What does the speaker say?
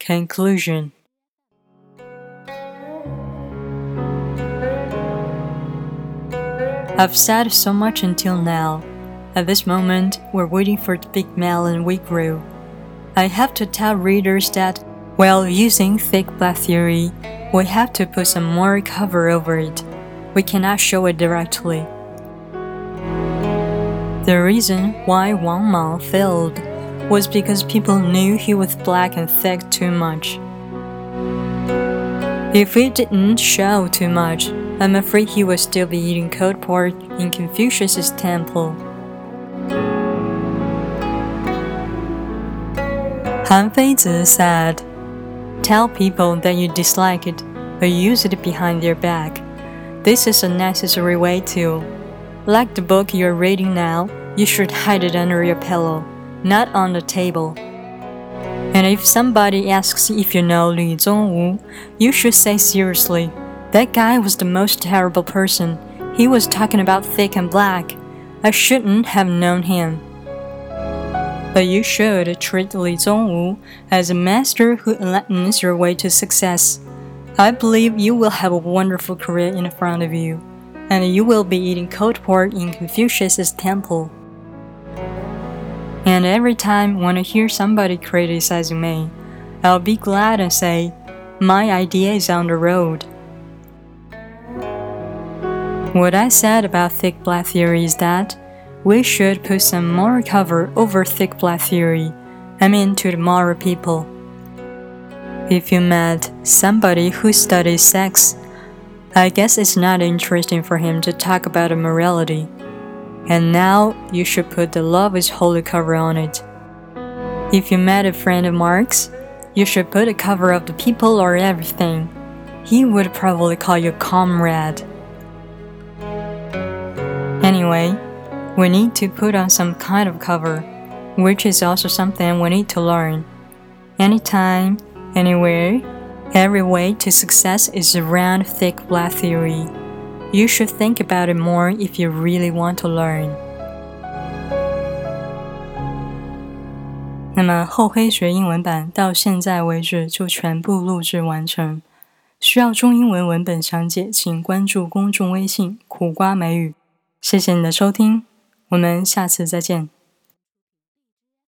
Conclusion I've said so much until now. At this moment, we're waiting for the big melon we grew. I have to tell readers that while using thick black theory, we have to put some more cover over it. We cannot show it directly. The reason why Wang Mang failed was because people knew he was black and thick too much. If he didn't show too much, I'm afraid he would still be eating cold pork in Confucius's temple. Han Feizi said, Tell people that you dislike it, but use it behind their back. This is a necessary way to. Like the book you're reading now, you should hide it under your pillow, not on the table. And if somebody asks if you know Li Zongwu, you should say seriously, that guy was the most terrible person. He was talking about thick and black. I shouldn't have known him. But you should treat Li Zongwu as a master who enlightens your way to success. I believe you will have a wonderful career in front of you, and you will be eating cold pork in Confucius's temple. And every time when I hear somebody criticizing me, I'll be glad and say, My idea is on the road. What I said about thick black theory is that we should put some more cover over thick black theory, I mean to the moral people. If you met somebody who studies sex, I guess it's not interesting for him to talk about morality. And now you should put the love is holy cover on it. If you met a friend of Marx, you should put a cover of the people or everything. He would probably call you comrade. Anyway, we need to put on some kind of cover, which is also something we need to learn. Anytime, anywhere, every way to success is around thick black theory. You should think about it more if you really want to learn. 那么厚黑学英文版到现在为止就全部录制完成。需要中英文文本详解，请关注公众微信“苦瓜美语”。谢谢你的收听，我们下次再见。